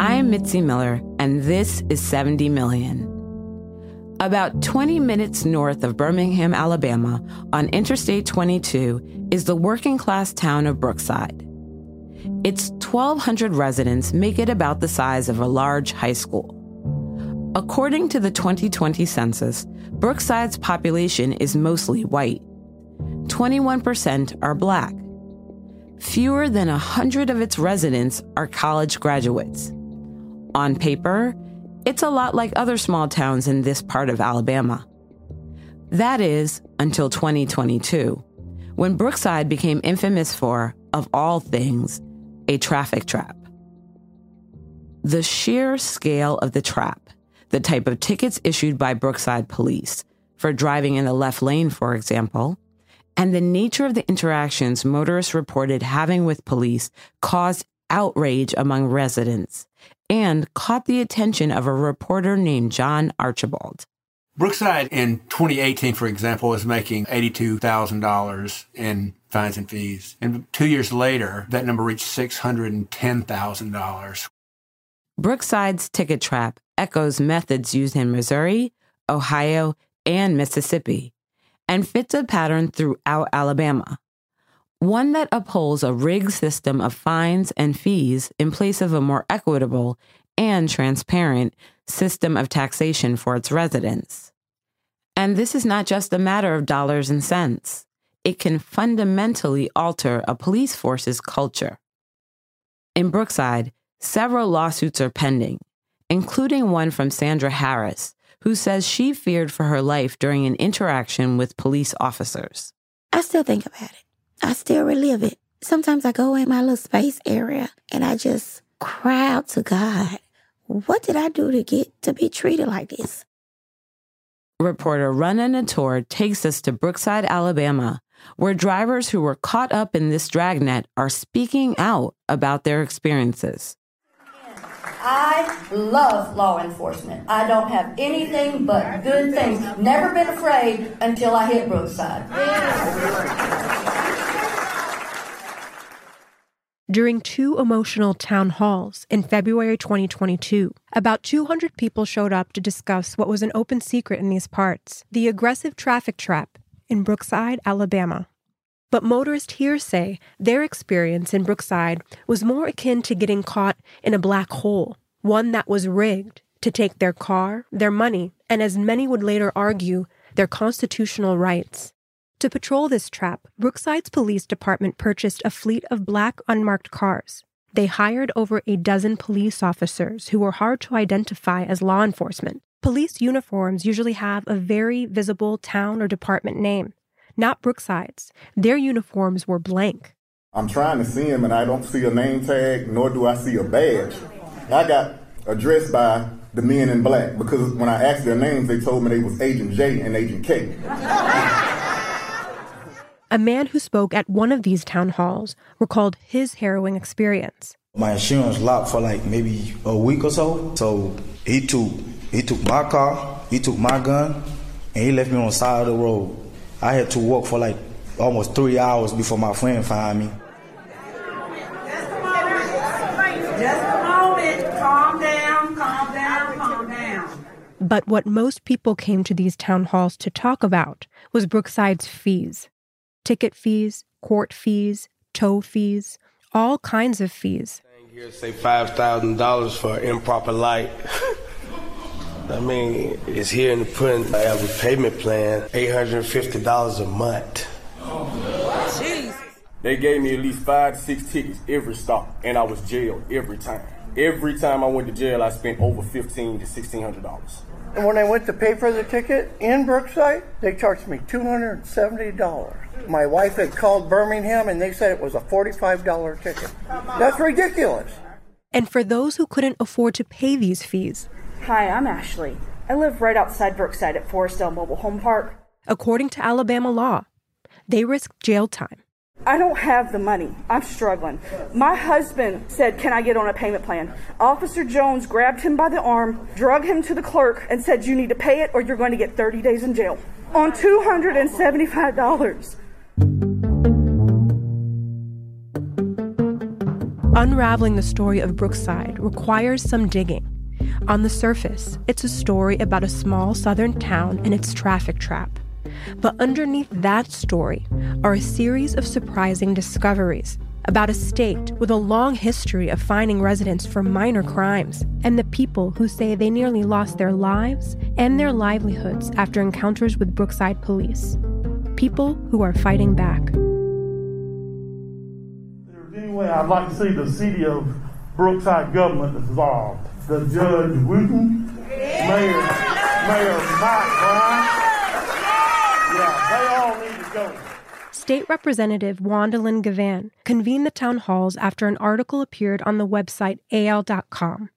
I'm Mitzi Miller, and this is 70 Million. About 20 minutes north of Birmingham, Alabama, on Interstate 22, is the working class town of Brookside. Its 1,200 residents make it about the size of a large high school. According to the 2020 census, Brookside's population is mostly white. 21% are black. Fewer than 100 of its residents are college graduates. On paper, it's a lot like other small towns in this part of Alabama. That is, until 2022, when Brookside became infamous for, of all things, a traffic trap. The sheer scale of the trap, the type of tickets issued by Brookside police for driving in the left lane, for example, and the nature of the interactions motorists reported having with police caused outrage among residents and caught the attention of a reporter named John Archibald. Brookside in 2018, for example, was making $82,000 in fines and fees. And two years later, that number reached $610,000. Brookside's ticket trap echoes methods used in Missouri, Ohio, and Mississippi, and fits a pattern throughout Alabama one that upholds a rigged system of fines and fees in place of a more equitable and transparent system of taxation for its residents. And this is not just a matter of dollars and cents. It can fundamentally alter a police force's culture. In Brookside, several lawsuits are pending, including one from Sandra Harris, who says she feared for her life during an interaction with police officers. I still think about it. I still relive it. Sometimes I go in my little space area and I just cry out to God. What did I do to get to be treated like this? Reporter Rana Nator takes us to Brookside, Alabama, where drivers who were caught up in this dragnet are speaking out about their experiences. I love law enforcement. I don't have anything but good things. Never been afraid until I hit Brookside. During two emotional town halls in February 2022, about 200 people showed up to discuss what was an open secret in these parts the aggressive traffic trap in Brookside, Alabama. But motorists here say their experience in Brookside was more akin to getting caught in a black hole, one that was rigged to take their car, their money, and as many would later argue, their constitutional rights. To patrol this trap, Brookside's police department purchased a fleet of black unmarked cars. They hired over a dozen police officers who were hard to identify as law enforcement. Police uniforms usually have a very visible town or department name. Not Brookside's. Their uniforms were blank. I'm trying to see him and I don't see a name tag, nor do I see a badge. I got addressed by the men in black because when I asked their names, they told me they was Agent J and Agent K. A man who spoke at one of these town halls recalled his harrowing experience. My insurance locked for like maybe a week or so. So he took he took my car, he took my gun, and he left me on the side of the road. I had to walk for like almost three hours before my friend found me. Just a moment. Just a moment. Calm down, calm down, calm down. But what most people came to these town halls to talk about was Brookside's fees ticket fees, court fees, tow fees, all kinds of fees. Here say five thousand dollars for improper light. I mean, it's here in the print. I have a payment plan, eight hundred and fifty dollars a month. Jeez. They gave me at least five to six tickets every stop, and I was jailed every time. Every time I went to jail, I spent over fifteen to sixteen hundred dollars. And when I went to pay for the ticket in Brookside, they charged me $270. My wife had called Birmingham and they said it was a $45 ticket. That's ridiculous. And for those who couldn't afford to pay these fees, Hi, I'm Ashley. I live right outside Brookside at Forestdale Mobile Home Park. according to Alabama law, they risk jail time. I don't have the money. I'm struggling. My husband said, Can I get on a payment plan? Officer Jones grabbed him by the arm, drug him to the clerk, and said, You need to pay it or you're going to get 30 days in jail. on $275. Unraveling the story of Brookside requires some digging. On the surface, it's a story about a small southern town and its traffic trap. But underneath that story are a series of surprising discoveries about a state with a long history of fining residents for minor crimes, and the people who say they nearly lost their lives and their livelihoods after encounters with Brookside police. People who are fighting back. Anyway, I'd like to see the city of Brookside government involved. The Judge Wooten, Mayor, Mayor Mike Brown. Yeah, they all need to go. State Representative Juandalynn Givan convened the town halls after an article appeared on the website AL.com,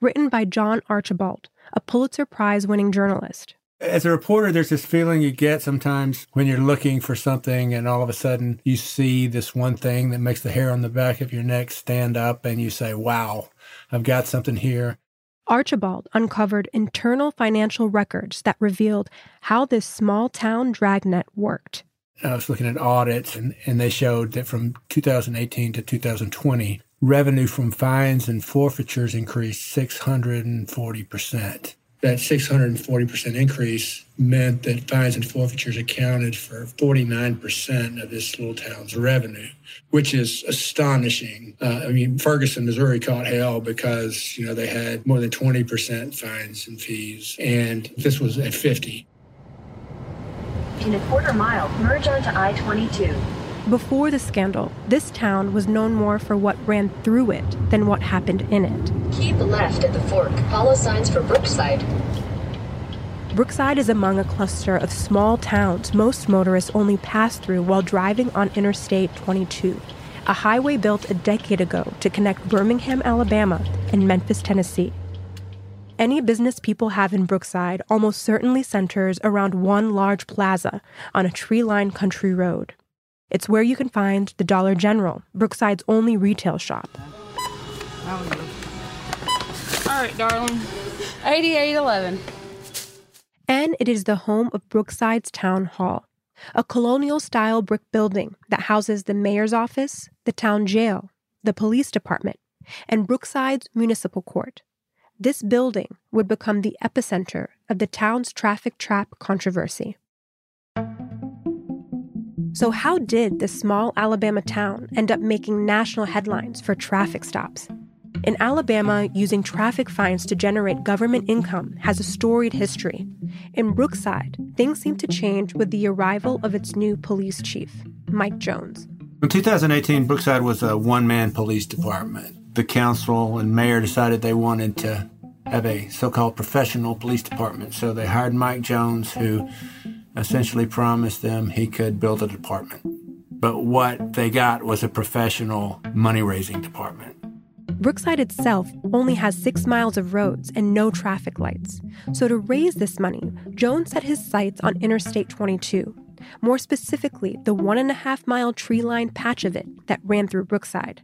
written by John Archibald, a Pulitzer Prize winning journalist. As a reporter, there's this feeling you get sometimes when you're looking for something and all of a sudden you see this one thing that makes the hair on the back of your neck stand up and you say, wow, I've got something here. Archibald uncovered internal financial records that revealed how this small town dragnet worked. I was looking at audits, and, and they showed that from 2018 to 2020, revenue from fines and forfeitures increased 640%. That 640% increase meant that fines and forfeitures accounted for 49% of this little town's revenue, which is astonishing. Uh, I mean, Ferguson, Missouri caught hell because, you know, they had more than 20% fines and fees, and this was at 50. In a quarter mile, merge onto I 22. Before the scandal, this town was known more for what ran through it than what happened in it. Keep left at the fork. Follow signs for Brookside. Brookside is among a cluster of small towns most motorists only pass through while driving on Interstate 22, a highway built a decade ago to connect Birmingham, Alabama, and Memphis, Tennessee. Any business people have in Brookside almost certainly centers around one large plaza on a tree lined country road. It's where you can find the Dollar General, Brookside's only retail shop. All right, darling. 8811. And it is the home of Brookside's Town Hall, a colonial style brick building that houses the mayor's office, the town jail, the police department, and Brookside's municipal court. This building would become the epicenter of the town's traffic trap controversy. So, how did this small Alabama town end up making national headlines for traffic stops? In Alabama, using traffic fines to generate government income has a storied history. In Brookside, things seem to change with the arrival of its new police chief, Mike Jones. In 2018, Brookside was a one man police department. The council and mayor decided they wanted to have a so called professional police department, so they hired Mike Jones, who essentially promised them he could build a department. But what they got was a professional money raising department. Brookside itself only has six miles of roads and no traffic lights. So, to raise this money, Jones set his sights on Interstate 22, more specifically, the one and a half mile tree lined patch of it that ran through Brookside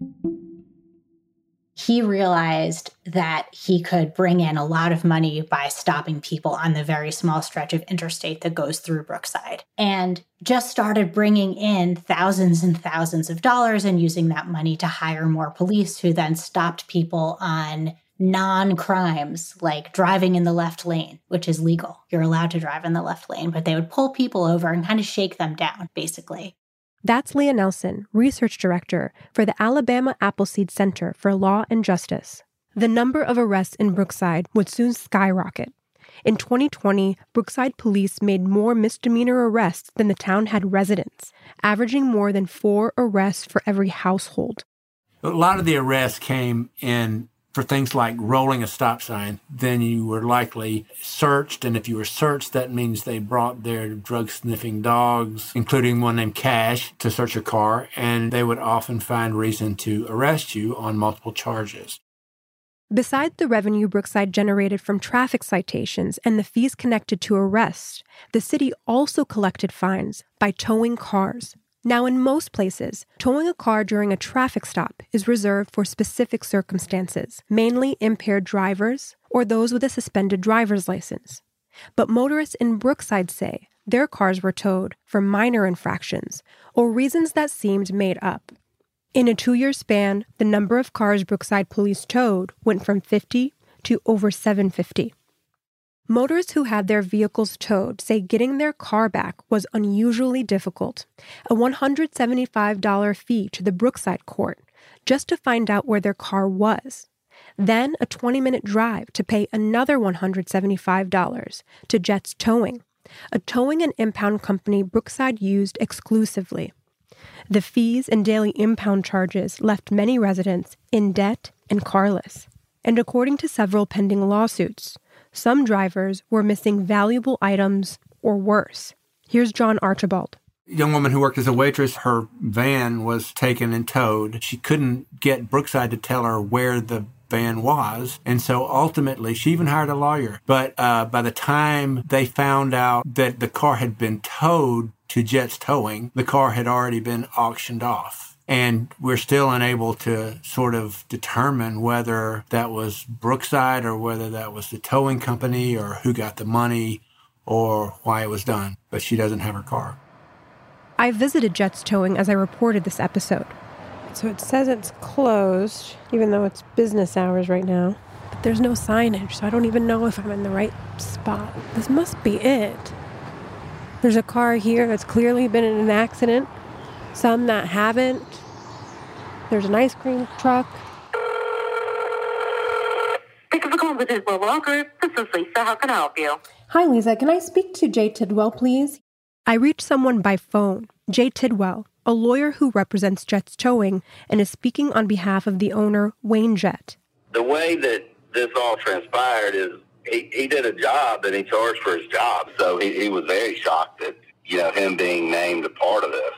he realized that he could bring in a lot of money by stopping people on the very small stretch of interstate that goes through Brookside and just started bringing in thousands and thousands of dollars and using that money to hire more police who then stopped people on non crimes like driving in the left lane, which is legal. You're allowed to drive in the left lane, but they would pull people over and kind of shake them down, basically. That's Leah Nelson, Research Director for the Alabama Appleseed Center for Law and Justice. The number of arrests in Brookside would soon skyrocket. In 2020, Brookside police made more misdemeanor arrests than the town had residents, averaging more than four arrests for every household. A lot of the arrests came in for things like rolling a stop sign, then you were likely searched. And if you were searched, that means they brought their drug sniffing dogs, including one named Cash, to search your car. And they would often find reason to arrest you on multiple charges. Besides the revenue Brookside generated from traffic citations and the fees connected to arrests, the city also collected fines by towing cars, now, in most places, towing a car during a traffic stop is reserved for specific circumstances, mainly impaired drivers or those with a suspended driver's license. But motorists in Brookside say their cars were towed for minor infractions or reasons that seemed made up. In a two year span, the number of cars Brookside police towed went from 50 to over 750. Motorists who had their vehicles towed say getting their car back was unusually difficult. A $175 fee to the Brookside court just to find out where their car was. Then a 20 minute drive to pay another $175 to Jets Towing, a towing and impound company Brookside used exclusively. The fees and daily impound charges left many residents in debt and carless. And according to several pending lawsuits, some drivers were missing valuable items or worse. Here's John Archibald. Young woman who worked as a waitress, her van was taken and towed. She couldn't get Brookside to tell her where the van was. And so ultimately, she even hired a lawyer. But uh, by the time they found out that the car had been towed to Jets Towing, the car had already been auctioned off. And we're still unable to sort of determine whether that was Brookside or whether that was the towing company or who got the money or why it was done. But she doesn't have her car. I visited Jets Towing as I reported this episode. So it says it's closed, even though it's business hours right now. But there's no signage, so I don't even know if I'm in the right spot. This must be it. There's a car here that's clearly been in an accident, some that haven't. There's an ice cream truck. Thank you for calling with Law Group. This is Lisa. How can I help you? Hi, Lisa. Can I speak to Jay Tidwell, please? I reached someone by phone, Jay Tidwell, a lawyer who represents Jets Towing and is speaking on behalf of the owner, Wayne Jett. The way that this all transpired is he, he did a job and he charged for his job. So he, he was very shocked that, you know, him being named a part of this.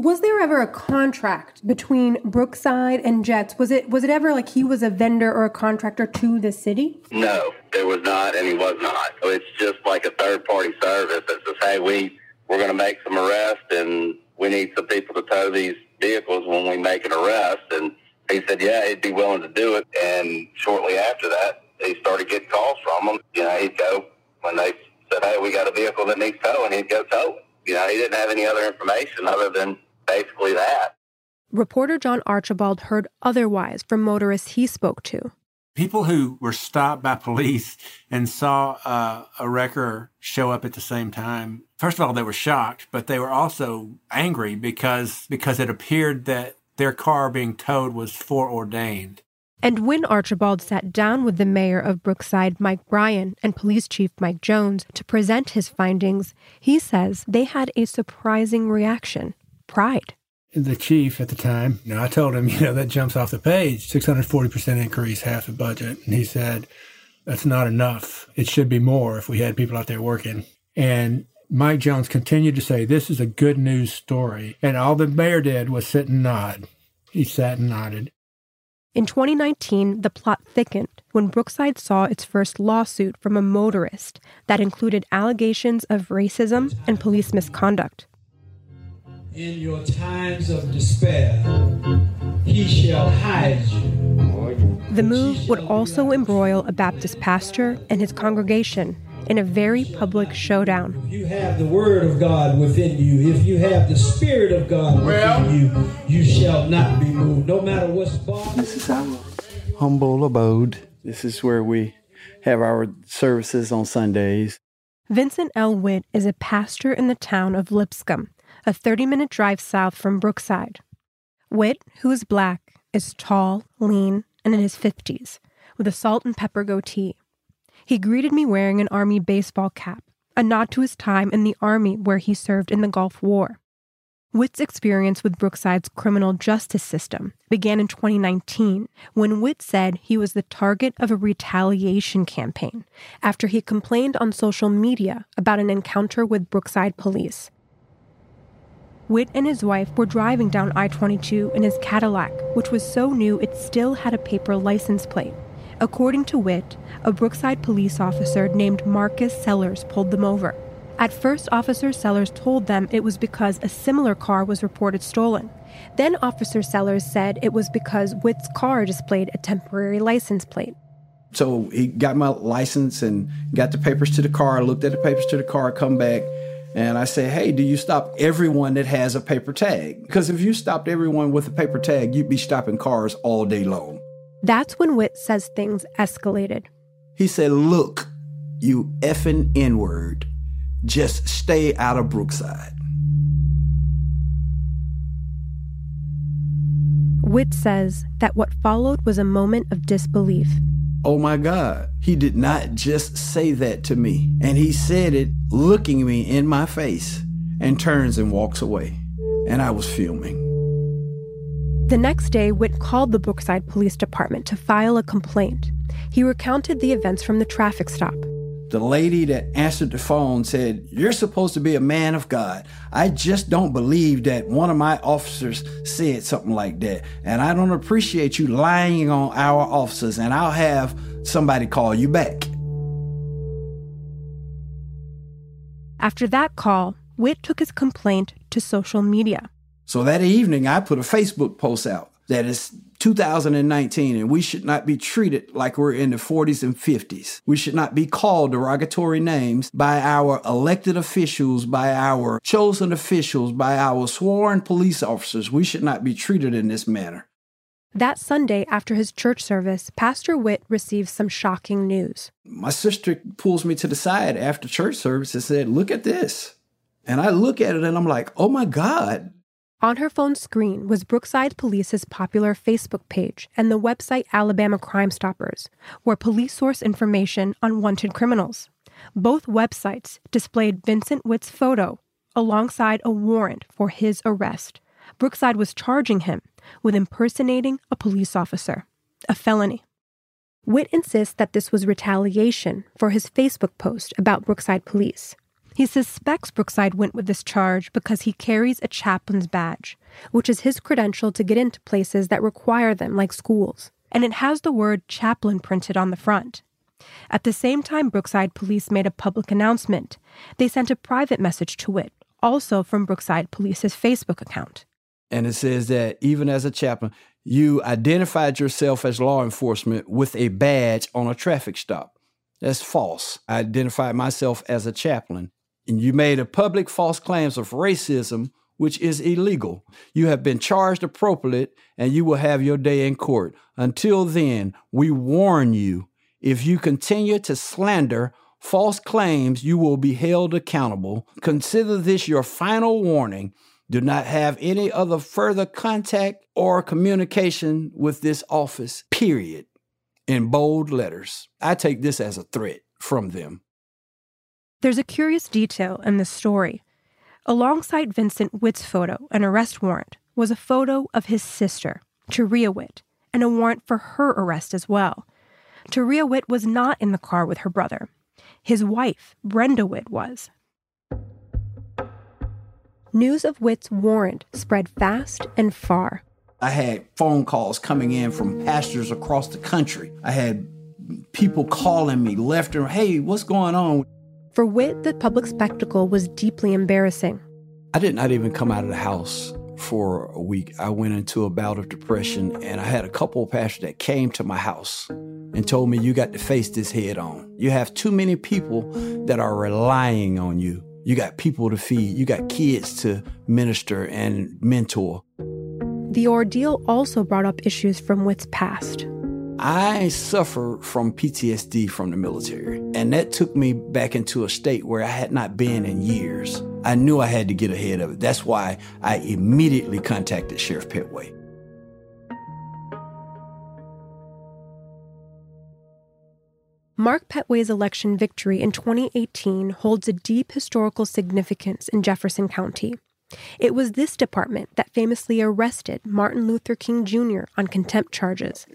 Was there ever a contract between Brookside and Jets? Was it was it ever like he was a vendor or a contractor to the city? No, there was not, and he was not. So It's just like a third party service that says, "Hey, we we're going to make some arrests, and we need some people to tow these vehicles when we make an arrest." And he said, "Yeah, he'd be willing to do it." And shortly after that, he started getting calls from them. You know, he'd go when they said, "Hey, we got a vehicle that needs towing," he'd go tow it. You know, he didn't have any other information other than basically that. Reporter John Archibald heard otherwise from motorists he spoke to. People who were stopped by police and saw uh, a wrecker show up at the same time. First of all, they were shocked, but they were also angry because because it appeared that their car being towed was foreordained. And when Archibald sat down with the mayor of Brookside, Mike Bryan, and police chief Mike Jones to present his findings, he says they had a surprising reaction pride. The chief at the time, you know, I told him, you know, that jumps off the page 640% increase, half the budget. And he said, that's not enough. It should be more if we had people out there working. And Mike Jones continued to say, this is a good news story. And all the mayor did was sit and nod. He sat and nodded. In 2019, the plot thickened when Brookside saw its first lawsuit from a motorist that included allegations of racism and police misconduct. In your times of despair, he shall hide you. The move would also embroil a Baptist pastor and his congregation in a very public showdown. If you have the word of God within you, if you have the spirit of God well, within you, you shall not be moved, no matter what's bothering This is our humble abode. This is where we have our services on Sundays. Vincent L. Witt is a pastor in the town of Lipscomb, a 30 minute drive south from Brookside. Witt, who is black, is tall, lean, and in his 50s, with a salt and pepper goatee. He greeted me wearing an Army baseball cap, a nod to his time in the Army where he served in the Gulf War. Witt's experience with Brookside's criminal justice system began in 2019 when Witt said he was the target of a retaliation campaign after he complained on social media about an encounter with Brookside police. Witt and his wife were driving down I 22 in his Cadillac, which was so new it still had a paper license plate. According to Witt, a Brookside police officer named Marcus Sellers pulled them over. At first, Officer Sellers told them it was because a similar car was reported stolen. Then, Officer Sellers said it was because Witt's car displayed a temporary license plate. So he got my license and got the papers to the car, looked at the papers to the car, come back. And I say, hey, do you stop everyone that has a paper tag? Because if you stopped everyone with a paper tag, you'd be stopping cars all day long. That's when Witt says things escalated. He said, look, you effing N word, just stay out of Brookside. Witt says that what followed was a moment of disbelief. Oh my God, he did not just say that to me. And he said it looking me in my face and turns and walks away. And I was fuming. The next day, Witt called the Brookside Police Department to file a complaint. He recounted the events from the traffic stop. The lady that answered the phone said, You're supposed to be a man of God. I just don't believe that one of my officers said something like that. And I don't appreciate you lying on our officers, and I'll have somebody call you back. After that call, Witt took his complaint to social media. So that evening, I put a Facebook post out that is 2019 and we should not be treated like we're in the 40s and 50s. We should not be called derogatory names by our elected officials, by our chosen officials, by our sworn police officers. We should not be treated in this manner. That Sunday, after his church service, Pastor Witt received some shocking news. My sister pulls me to the side after church service and said, Look at this. And I look at it and I'm like, Oh my God, on her phone screen was Brookside Police's popular Facebook page and the website Alabama Crime Stoppers, where police source information on wanted criminals. Both websites displayed Vincent Witt's photo alongside a warrant for his arrest. Brookside was charging him with impersonating a police officer, a felony. Witt insists that this was retaliation for his Facebook post about Brookside Police. He suspects Brookside went with this charge because he carries a chaplain's badge, which is his credential to get into places that require them, like schools, and it has the word chaplain printed on the front. At the same time, Brookside police made a public announcement. They sent a private message to Witt, also from Brookside Police's Facebook account. And it says that even as a chaplain, you identified yourself as law enforcement with a badge on a traffic stop. That's false. I identified myself as a chaplain and you made a public false claims of racism, which is illegal. You have been charged appropriately and you will have your day in court. Until then, we warn you if you continue to slander false claims, you will be held accountable. Consider this your final warning. Do not have any other further contact or communication with this office, period. In bold letters. I take this as a threat from them. There's a curious detail in this story. Alongside Vincent Witt's photo an arrest warrant was a photo of his sister, Taria Witt, and a warrant for her arrest as well. Taria Witt was not in the car with her brother. His wife, Brenda Witt, was. News of Witt's warrant spread fast and far. I had phone calls coming in from pastors across the country. I had people calling me left and hey, what's going on? For Witt, the public spectacle was deeply embarrassing. I did not even come out of the house for a week. I went into a bout of depression, and I had a couple of pastors that came to my house and told me, You got to face this head on. You have too many people that are relying on you. You got people to feed, you got kids to minister and mentor. The ordeal also brought up issues from Witt's past. I suffer from PTSD from the military, and that took me back into a state where I had not been in years. I knew I had to get ahead of it. That's why I immediately contacted Sheriff Pettway. Mark Pettway's election victory in 2018 holds a deep historical significance in Jefferson County. It was this department that famously arrested Martin Luther King Jr. on contempt charges.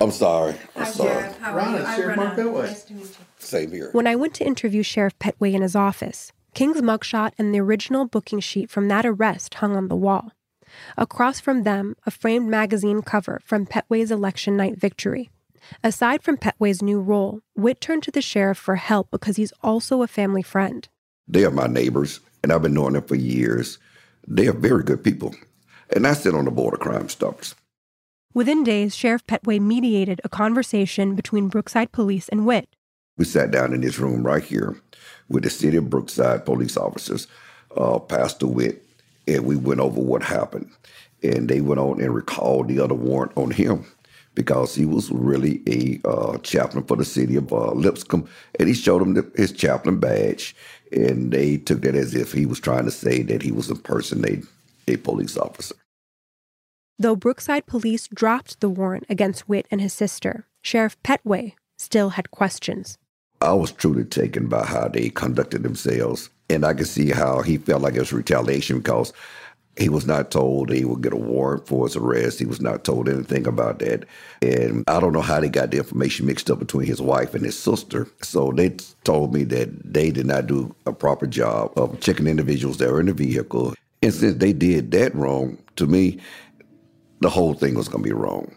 I'm sorry. I'm Hi, sorry. Jeff. How are you? I'm Sheriff Mark Pettway. Nice to meet you. Same here. When I went to interview Sheriff Pettway in his office, King's mugshot and the original booking sheet from that arrest hung on the wall. Across from them, a framed magazine cover from Pettway's election night victory. Aside from Pettway's new role, Witt turned to the sheriff for help because he's also a family friend. They are my neighbors, and I've been knowing them for years. They are very good people. And I sit on the board of Crime Stoppers. Within days, Sheriff Pettway mediated a conversation between Brookside Police and Witt. We sat down in this room right here with the city of Brookside police officers, uh, Pastor Witt, and we went over what happened. And they went on and recalled the other warrant on him because he was really a uh, chaplain for the city of uh, Lipscomb, and he showed them the, his chaplain badge, and they took that as if he was trying to say that he was impersonating a police officer. Though Brookside police dropped the warrant against Witt and his sister, Sheriff Pettway still had questions. I was truly taken by how they conducted themselves, and I could see how he felt like it was retaliation because he was not told he would get a warrant for his arrest. He was not told anything about that. And I don't know how they got the information mixed up between his wife and his sister. So they told me that they did not do a proper job of checking individuals that were in the vehicle. And since they did that wrong, to me, the whole thing was going to be wrong.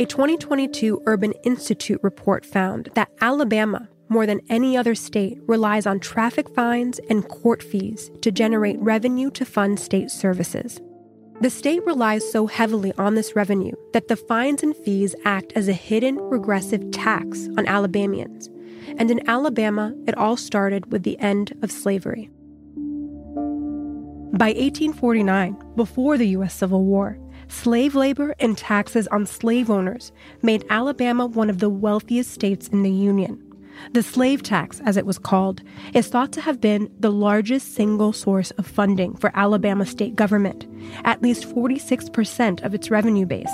A 2022 Urban Institute report found that Alabama more than any other state, relies on traffic fines and court fees to generate revenue to fund state services. The state relies so heavily on this revenue that the fines and fees act as a hidden regressive tax on Alabamians. And in Alabama, it all started with the end of slavery. By 1849, before the U.S. Civil War, slave labor and taxes on slave owners made Alabama one of the wealthiest states in the Union. The slave tax, as it was called, is thought to have been the largest single source of funding for Alabama state government, at least 46% of its revenue base.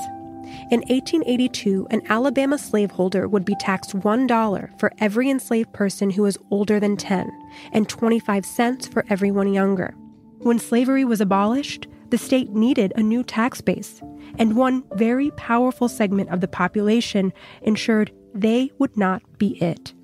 In 1882, an Alabama slaveholder would be taxed $1 for every enslaved person who was older than 10, and 25 cents for everyone younger. When slavery was abolished, the state needed a new tax base, and one very powerful segment of the population ensured they would not be it.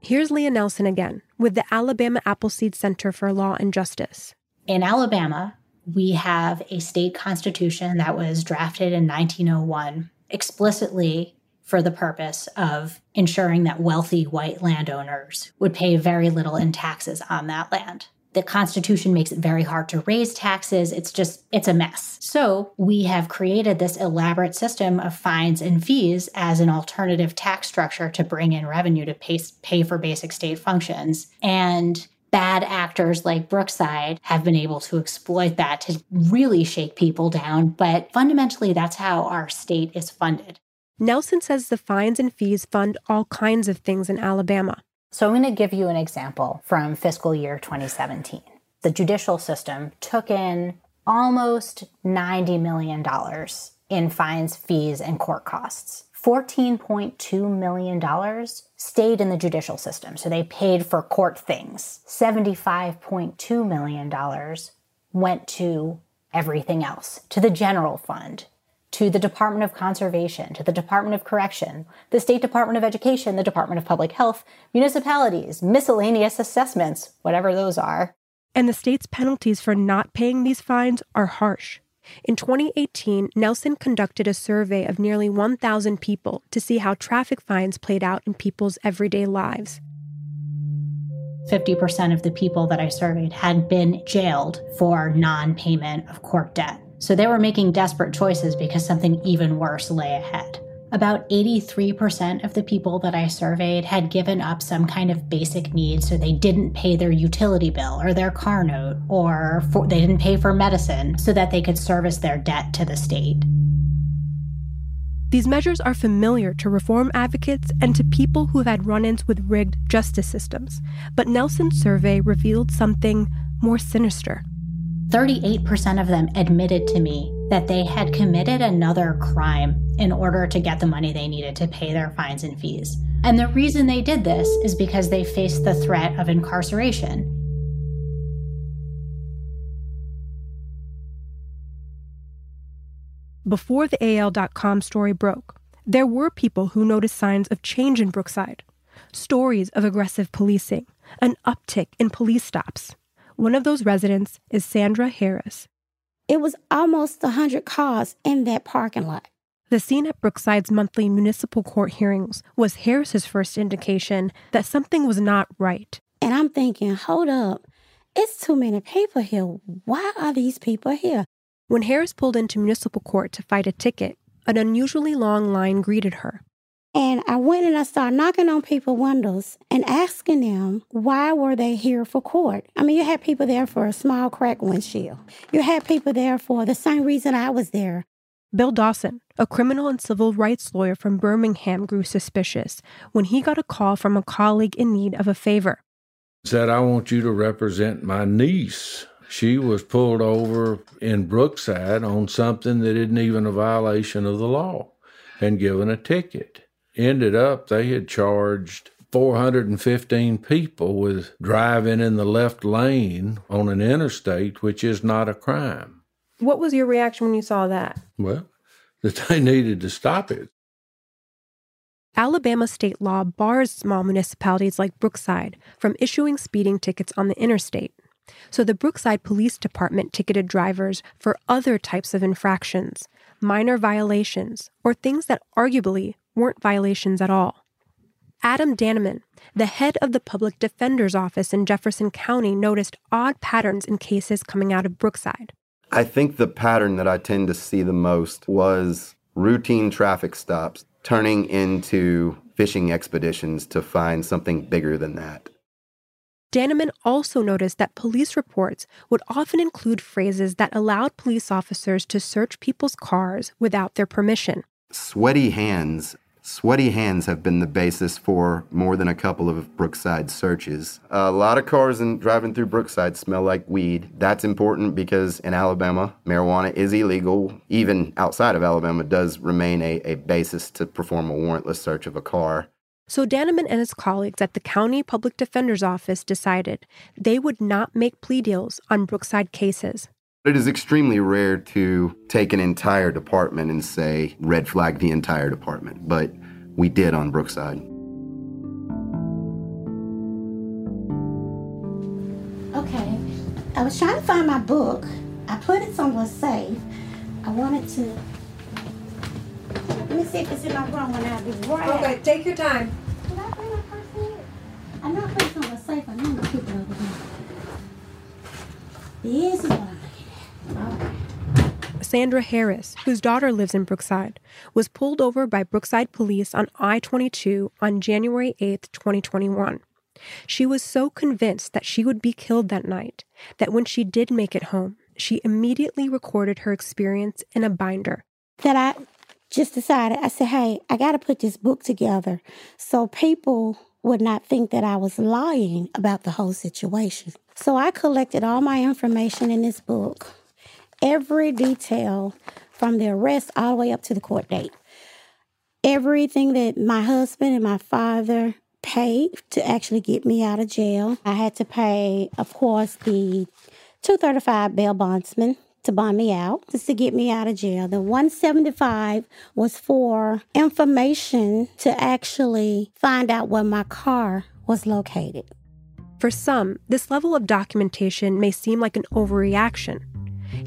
Here's Leah Nelson again with the Alabama Appleseed Center for Law and Justice. In Alabama, we have a state constitution that was drafted in 1901 explicitly for the purpose of ensuring that wealthy white landowners would pay very little in taxes on that land the Constitution makes it very hard to raise taxes. It's just, it's a mess. So we have created this elaborate system of fines and fees as an alternative tax structure to bring in revenue to pay, pay for basic state functions. And bad actors like Brookside have been able to exploit that to really shake people down. But fundamentally, that's how our state is funded. Nelson says the fines and fees fund all kinds of things in Alabama. So I'm going to give you an example from fiscal year 2017. The judicial system took in almost $90 million in fines, fees, and court costs. $14.2 million stayed in the judicial system, so they paid for court things. $75.2 million went to everything else, to the general fund, to the Department of Conservation, to the Department of Correction, the State Department of Education, the Department of Public Health, municipalities, miscellaneous assessments, whatever those are. And the state's penalties for not paying these fines are harsh. In 2018, Nelson conducted a survey of nearly 1,000 people to see how traffic fines played out in people's everyday lives. 50% of the people that I surveyed had been jailed for non payment of court debt. So they were making desperate choices because something even worse lay ahead. About 83% of the people that I surveyed had given up some kind of basic need, so they didn't pay their utility bill or their car note, or for, they didn't pay for medicine so that they could service their debt to the state. These measures are familiar to reform advocates and to people who have had run ins with rigged justice systems. But Nelson's survey revealed something more sinister. 38% of them admitted to me that they had committed another crime in order to get the money they needed to pay their fines and fees. And the reason they did this is because they faced the threat of incarceration. Before the AL.com story broke, there were people who noticed signs of change in Brookside stories of aggressive policing, an uptick in police stops. One of those residents is Sandra Harris. It was almost 100 cars in that parking lot. The scene at Brookside's monthly municipal court hearings was Harris's first indication that something was not right. And I'm thinking, hold up, it's too many people here. Why are these people here? When Harris pulled into municipal court to fight a ticket, an unusually long line greeted her. And I went and I started knocking on people's windows and asking them why were they here for court. I mean, you had people there for a small crack windshield. You had people there for the same reason I was there. Bill Dawson, a criminal and civil rights lawyer from Birmingham, grew suspicious when he got a call from a colleague in need of a favor. Said, I want you to represent my niece. She was pulled over in Brookside on something that isn't even a violation of the law and given a ticket. Ended up, they had charged 415 people with driving in the left lane on an interstate, which is not a crime. What was your reaction when you saw that? Well, that they needed to stop it. Alabama state law bars small municipalities like Brookside from issuing speeding tickets on the interstate. So the Brookside Police Department ticketed drivers for other types of infractions, minor violations, or things that arguably weren't violations at all. Adam Danneman, the head of the public defender's office in Jefferson County, noticed odd patterns in cases coming out of Brookside. I think the pattern that I tend to see the most was routine traffic stops turning into fishing expeditions to find something bigger than that. Danneman also noticed that police reports would often include phrases that allowed police officers to search people's cars without their permission. Sweaty hands. Sweaty hands have been the basis for more than a couple of Brookside searches. A lot of cars in, driving through Brookside smell like weed. That's important because in Alabama, marijuana is illegal. Even outside of Alabama, does remain a, a basis to perform a warrantless search of a car. So Danneman and his colleagues at the county public defender's office decided they would not make plea deals on Brookside cases. It is extremely rare to take an entire department and say, red flag the entire department, but we did on Brookside. Okay, I was trying to find my book. I put it somewhere safe. I wanted to. Let me see if it's in my room when I be right. Okay, take your time. Did I bring my purse in? I know I put it somewhere safe. I know to keep it over there. This is what I'm Sandra Harris, whose daughter lives in Brookside, was pulled over by Brookside police on I 22 on January 8, 2021. She was so convinced that she would be killed that night that when she did make it home, she immediately recorded her experience in a binder. That I just decided, I said, hey, I got to put this book together so people would not think that I was lying about the whole situation. So I collected all my information in this book every detail from the arrest all the way up to the court date. Everything that my husband and my father paid to actually get me out of jail. I had to pay, of course, the 235 bail bondsman to bond me out, just to get me out of jail. The 175 was for information to actually find out where my car was located. For some, this level of documentation may seem like an overreaction.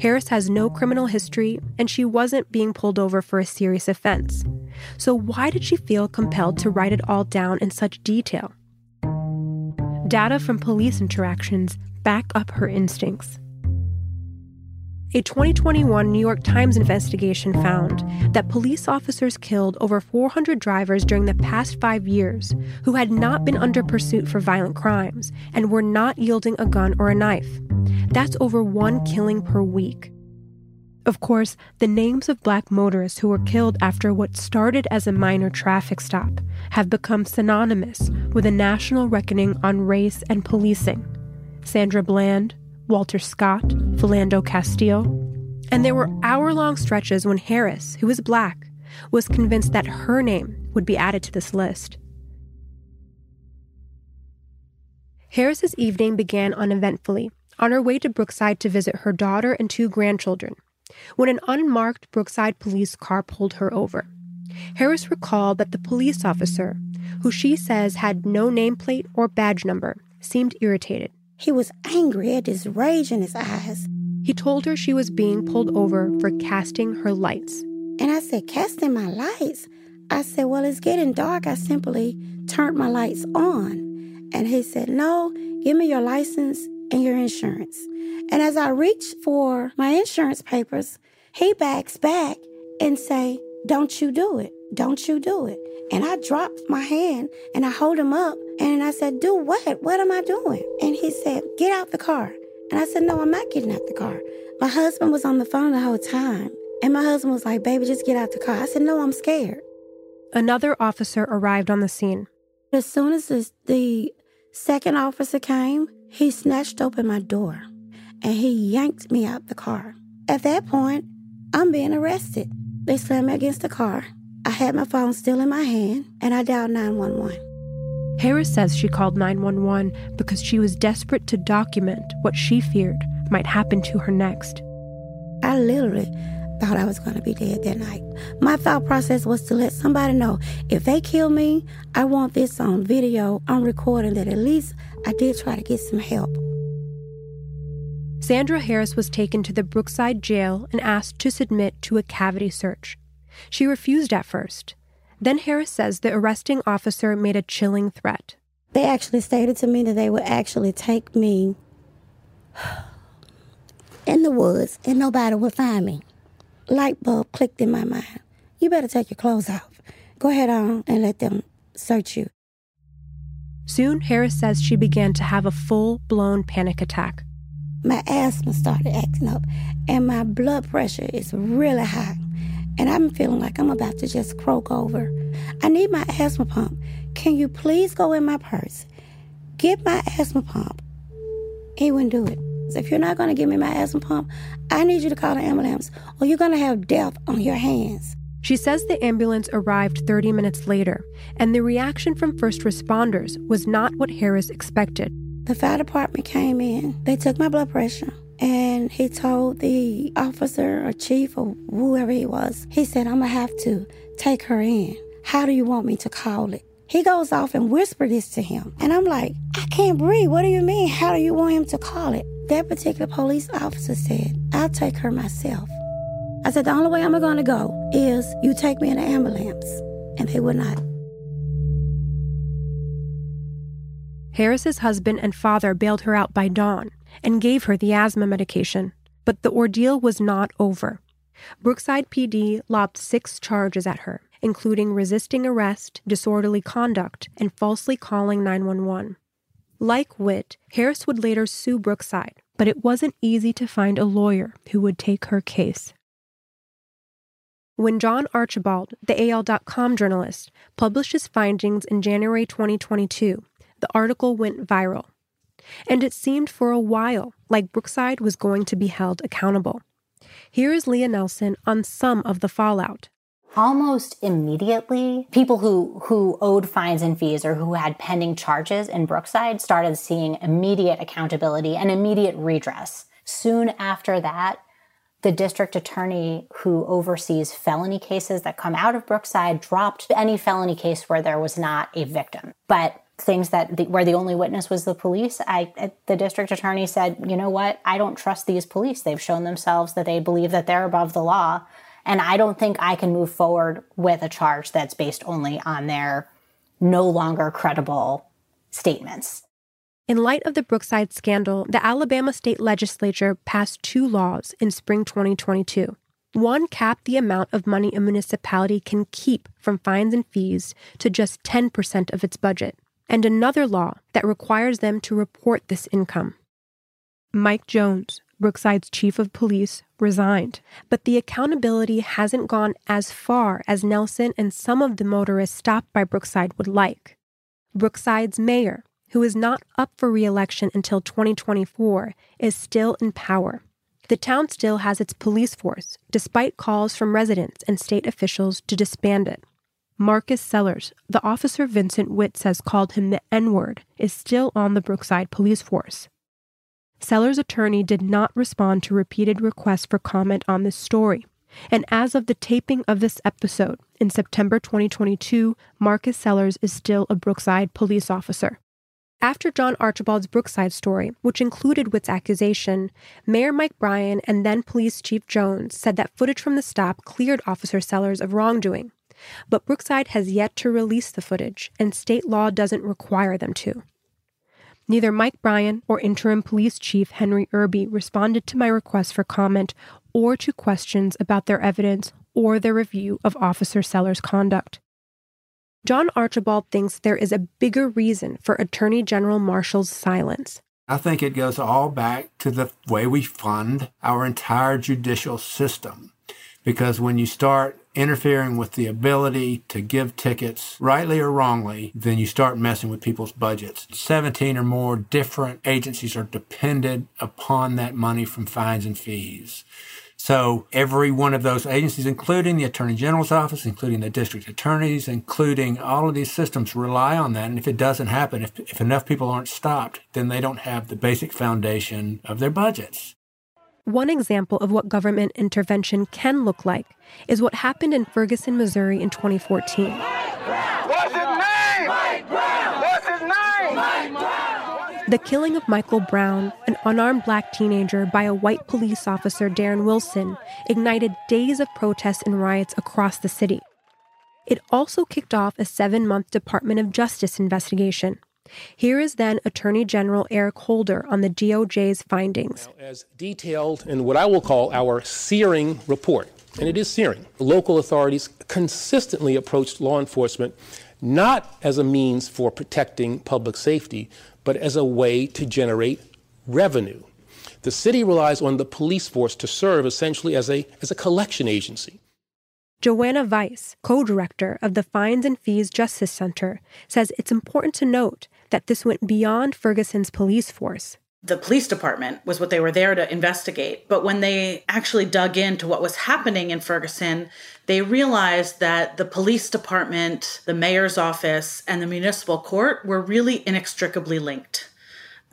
Harris has no criminal history, and she wasn't being pulled over for a serious offense. So, why did she feel compelled to write it all down in such detail? Data from police interactions back up her instincts. A 2021 New York Times investigation found that police officers killed over 400 drivers during the past five years who had not been under pursuit for violent crimes and were not yielding a gun or a knife. That's over one killing per week. Of course, the names of black motorists who were killed after what started as a minor traffic stop have become synonymous with a national reckoning on race and policing. Sandra Bland, Walter Scott, Philando Castile. And there were hour long stretches when Harris, who was black, was convinced that her name would be added to this list. Harris's evening began uneventfully, on her way to Brookside to visit her daughter and two grandchildren, when an unmarked Brookside police car pulled her over. Harris recalled that the police officer, who she says had no nameplate or badge number, seemed irritated. He was angry, at this rage in his eyes. He told her she was being pulled over for casting her lights. And I said, Casting my lights? I said, Well, it's getting dark. I simply turned my lights on. And he said, No, give me your license and your insurance. And as I reached for my insurance papers, he backs back and say, Don't you do it. Don't you do it. And I dropped my hand and I hold him up and I said, Do what? What am I doing? And he said, Get out the car. And I said, No, I'm not getting out the car. My husband was on the phone the whole time. And my husband was like, Baby, just get out the car. I said, No, I'm scared. Another officer arrived on the scene. As soon as the, the second officer came, he snatched open my door and he yanked me out the car. At that point, I'm being arrested. They slammed me against the car. I had my phone still in my hand and I dialed 911. Harris says she called 911 because she was desperate to document what she feared might happen to her next. I literally thought I was going to be dead that night. My thought process was to let somebody know if they kill me, I want this on video, on recording that at least I did try to get some help. Sandra Harris was taken to the Brookside jail and asked to submit to a cavity search. She refused at first. Then Harris says the arresting officer made a chilling threat. They actually stated to me that they would actually take me in the woods and nobody would find me. Light bulb clicked in my mind. You better take your clothes off. Go ahead on and let them search you. Soon, Harris says she began to have a full blown panic attack. My asthma started acting up, and my blood pressure is really high. And I'm feeling like I'm about to just croak over. I need my asthma pump. Can you please go in my purse? Get my asthma pump. He wouldn't do it. So if you're not going to give me my asthma pump, I need you to call the ambulance or you're going to have death on your hands. She says the ambulance arrived 30 minutes later, and the reaction from first responders was not what Harris expected. The fire department came in, they took my blood pressure, and he told the officer or chief or whoever he was, he said, I'm going to have to take her in. How do you want me to call it? He goes off and whispered this to him. And I'm like, I can't breathe. What do you mean? How do you want him to call it? That particular police officer said, I'll take her myself. I said, the only way I'm going to go is you take me in an ambulance. And they would not. Harris's husband and father bailed her out by dawn and gave her the asthma medication. But the ordeal was not over. Brookside PD lobbed six charges at her, including resisting arrest, disorderly conduct, and falsely calling 911. Like Witt, Harris would later sue Brookside, but it wasn't easy to find a lawyer who would take her case. When John Archibald, the AL.com journalist, published his findings in January 2022, the article went viral. And it seemed for a while like Brookside was going to be held accountable. Here is Leah Nelson on some of the fallout almost immediately people who who owed fines and fees or who had pending charges in Brookside started seeing immediate accountability and immediate redress. Soon after that, the district attorney who oversees felony cases that come out of Brookside dropped any felony case where there was not a victim. But things that the, where the only witness was the police, I the district attorney said, "You know what? I don't trust these police. They've shown themselves that they believe that they're above the law." And I don't think I can move forward with a charge that's based only on their no longer credible statements. In light of the Brookside scandal, the Alabama state legislature passed two laws in spring 2022. One capped the amount of money a municipality can keep from fines and fees to just 10% of its budget, and another law that requires them to report this income. Mike Jones, Brookside's chief of police, resigned. But the accountability hasn't gone as far as Nelson and some of the motorists stopped by Brookside would like. Brookside's mayor, who is not up for re election until 2024, is still in power. The town still has its police force, despite calls from residents and state officials to disband it. Marcus Sellers, the officer Vincent Witt says called him the N word, is still on the Brookside police force. Seller's attorney did not respond to repeated requests for comment on this story. And as of the taping of this episode in September 2022, Marcus Sellers is still a Brookside police officer. After John Archibald's Brookside story, which included Witt's accusation, Mayor Mike Bryan and then Police Chief Jones said that footage from the stop cleared Officer Sellers of wrongdoing. But Brookside has yet to release the footage, and state law doesn't require them to. Neither Mike Bryan or Interim Police Chief Henry Irby responded to my request for comment or to questions about their evidence or their review of Officer Sellers' conduct. John Archibald thinks there is a bigger reason for Attorney General Marshall's silence. I think it goes all back to the way we fund our entire judicial system. Because when you start interfering with the ability to give tickets, rightly or wrongly, then you start messing with people's budgets. 17 or more different agencies are dependent upon that money from fines and fees. So every one of those agencies, including the Attorney General's office, including the district attorneys, including all of these systems rely on that. And if it doesn't happen, if, if enough people aren't stopped, then they don't have the basic foundation of their budgets. One example of what government intervention can look like is what happened in Ferguson, Missouri in 2014. What's his name? What's his name? The killing of Michael Brown, an unarmed black teenager, by a white police officer, Darren Wilson, ignited days of protests and riots across the city. It also kicked off a seven month Department of Justice investigation. Here is then Attorney General Eric Holder on the DOJ's findings. As detailed in what I will call our searing report, and it is searing, local authorities consistently approached law enforcement not as a means for protecting public safety, but as a way to generate revenue. The city relies on the police force to serve essentially as a, as a collection agency. Joanna Weiss, co director of the Fines and Fees Justice Center, says it's important to note that this went beyond Ferguson's police force. The police department was what they were there to investigate. But when they actually dug into what was happening in Ferguson, they realized that the police department, the mayor's office, and the municipal court were really inextricably linked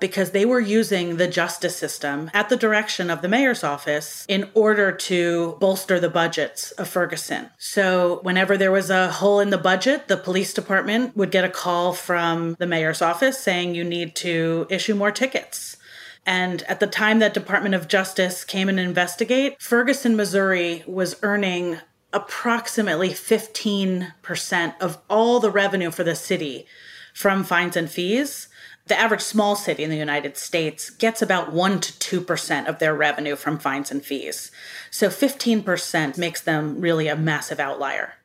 because they were using the justice system at the direction of the mayor's office in order to bolster the budgets of Ferguson. So, whenever there was a hole in the budget, the police department would get a call from the mayor's office saying you need to issue more tickets. And at the time that Department of Justice came and investigate, Ferguson, Missouri was earning approximately 15% of all the revenue for the city from fines and fees. The average small city in the United States gets about 1 to 2% of their revenue from fines and fees. So 15% makes them really a massive outlier.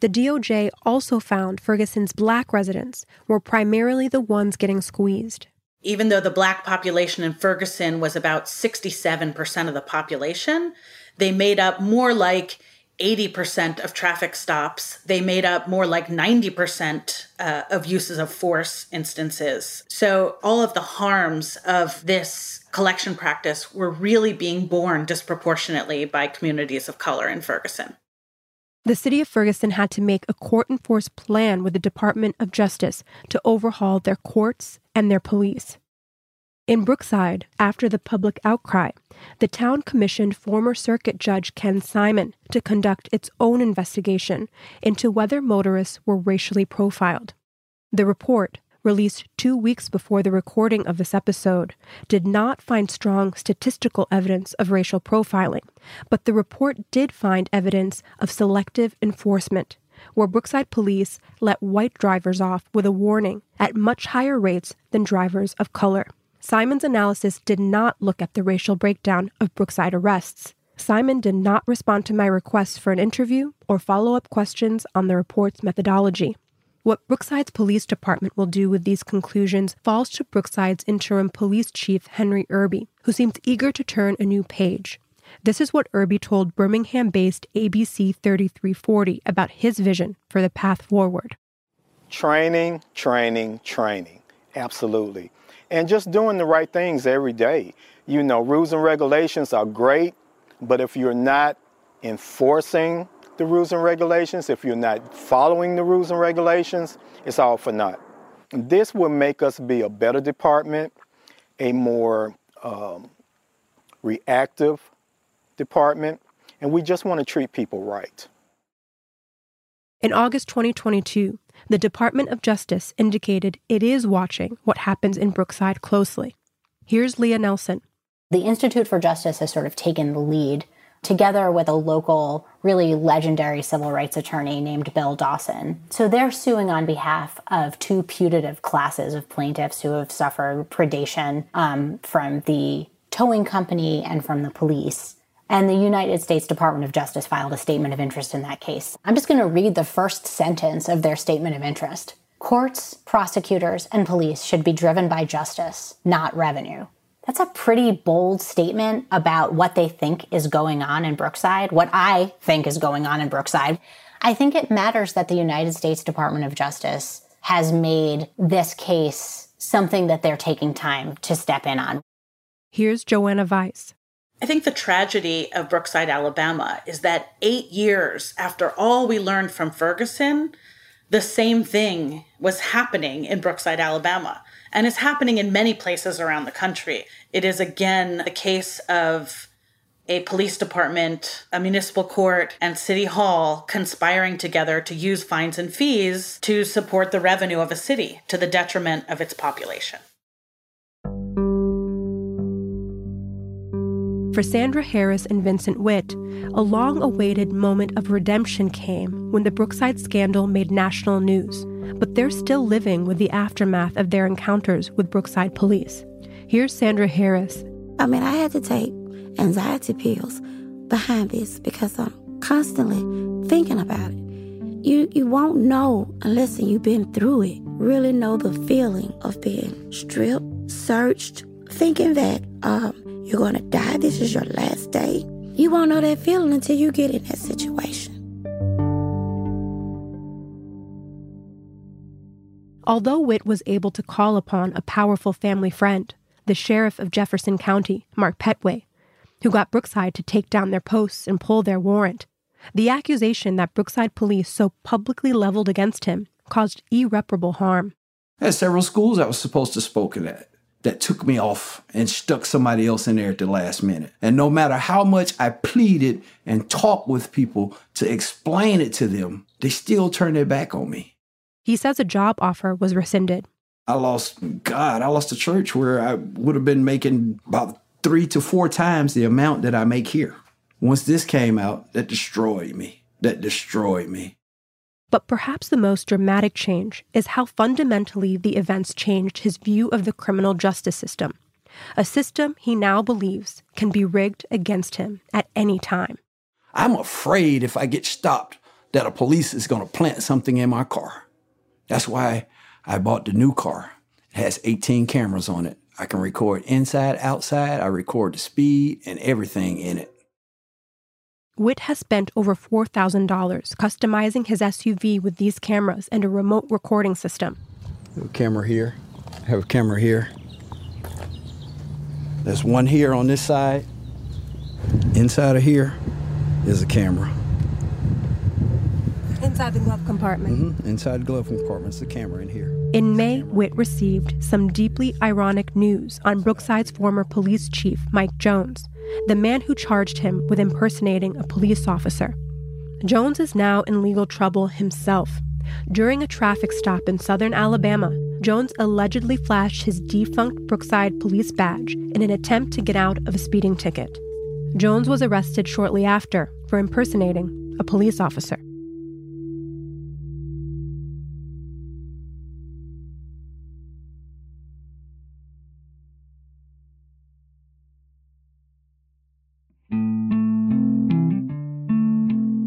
The DOJ also found Ferguson's black residents were primarily the ones getting squeezed. Even though the black population in Ferguson was about 67% of the population, they made up more like 80% of traffic stops. They made up more like 90% uh, of uses of force instances. So, all of the harms of this collection practice were really being borne disproportionately by communities of color in Ferguson. The city of Ferguson had to make a court enforced plan with the Department of Justice to overhaul their courts and their police. In Brookside, after the public outcry, the town commissioned former circuit judge Ken Simon to conduct its own investigation into whether motorists were racially profiled. The report, released two weeks before the recording of this episode, did not find strong statistical evidence of racial profiling, but the report did find evidence of selective enforcement, where Brookside police let white drivers off with a warning at much higher rates than drivers of color. Simon's analysis did not look at the racial breakdown of Brookside arrests. Simon did not respond to my requests for an interview or follow up questions on the report's methodology. What Brookside's police department will do with these conclusions falls to Brookside's interim police chief, Henry Irby, who seems eager to turn a new page. This is what Irby told Birmingham based ABC 3340 about his vision for the path forward. Training, training, training. Absolutely. And just doing the right things every day. You know, rules and regulations are great, but if you're not enforcing the rules and regulations, if you're not following the rules and regulations, it's all for naught. This will make us be a better department, a more um, reactive department, and we just want to treat people right. In August 2022, the Department of Justice indicated it is watching what happens in Brookside closely. Here's Leah Nelson. The Institute for Justice has sort of taken the lead together with a local, really legendary civil rights attorney named Bill Dawson. So they're suing on behalf of two putative classes of plaintiffs who have suffered predation um, from the towing company and from the police. And the United States Department of Justice filed a statement of interest in that case. I'm just going to read the first sentence of their statement of interest. Courts, prosecutors, and police should be driven by justice, not revenue. That's a pretty bold statement about what they think is going on in Brookside, what I think is going on in Brookside. I think it matters that the United States Department of Justice has made this case something that they're taking time to step in on. Here's Joanna Weiss. I think the tragedy of Brookside, Alabama is that eight years after all we learned from Ferguson, the same thing was happening in Brookside, Alabama, and is happening in many places around the country. It is again the case of a police department, a municipal court, and city hall conspiring together to use fines and fees to support the revenue of a city to the detriment of its population. For Sandra Harris and Vincent Witt, a long awaited moment of redemption came when the Brookside scandal made national news, but they're still living with the aftermath of their encounters with Brookside police. Here's Sandra Harris. I mean, I had to take anxiety pills behind this because I'm constantly thinking about it. You you won't know unless you've been through it. Really know the feeling of being stripped, searched, thinking that um, you're going to die. This is your last day. You won't know that feeling until you get in that situation. Although Witt was able to call upon a powerful family friend, the sheriff of Jefferson County, Mark Pettway, who got Brookside to take down their posts and pull their warrant, the accusation that Brookside police so publicly leveled against him caused irreparable harm. At several schools I was supposed to spoken at that took me off and stuck somebody else in there at the last minute. And no matter how much I pleaded and talked with people to explain it to them, they still turned their back on me. He says a job offer was rescinded. I lost, God, I lost a church where I would have been making about three to four times the amount that I make here. Once this came out, that destroyed me. That destroyed me. But perhaps the most dramatic change is how fundamentally the events changed his view of the criminal justice system, a system he now believes can be rigged against him at any time. I'm afraid if I get stopped that a police is going to plant something in my car. That's why I bought the new car. It has 18 cameras on it. I can record inside, outside. I record the speed and everything in it. Witt has spent over $4,000 customizing his SUV with these cameras and a remote recording system. Camera here. I have a camera here. There's one here on this side. Inside of here is a camera. Inside the glove compartment. Mm-hmm. Inside the glove compartment is a camera in here. In May, Witt received some deeply ironic news on Brookside's former police chief, Mike Jones, the man who charged him with impersonating a police officer. Jones is now in legal trouble himself. During a traffic stop in southern Alabama, Jones allegedly flashed his defunct Brookside police badge in an attempt to get out of a speeding ticket. Jones was arrested shortly after for impersonating a police officer.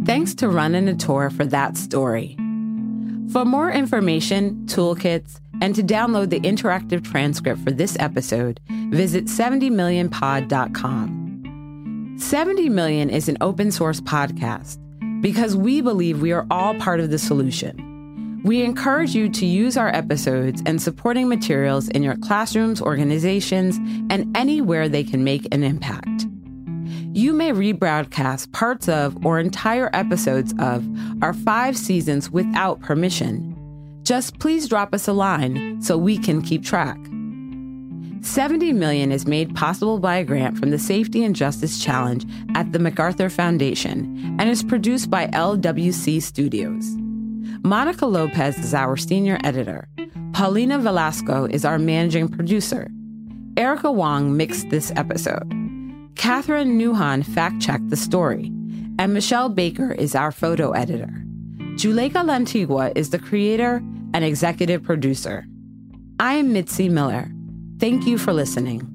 Thanks to Run a Tour for that story. For more information, toolkits, and to download the interactive transcript for this episode, visit 70millionpod.com. 70 Million is an open source podcast because we believe we are all part of the solution. We encourage you to use our episodes and supporting materials in your classrooms, organizations, and anywhere they can make an impact. You may rebroadcast parts of or entire episodes of our five seasons without permission. Just please drop us a line so we can keep track. 70 million is made possible by a grant from the Safety and Justice Challenge at the MacArthur Foundation and is produced by LWC Studios. Monica Lopez is our senior editor. Paulina Velasco is our managing producer. Erica Wong mixed this episode. Catherine Nuhan fact checked the story, and Michelle Baker is our photo editor. Juleyka Lantigua is the creator and executive producer. I am Mitzi Miller. Thank you for listening.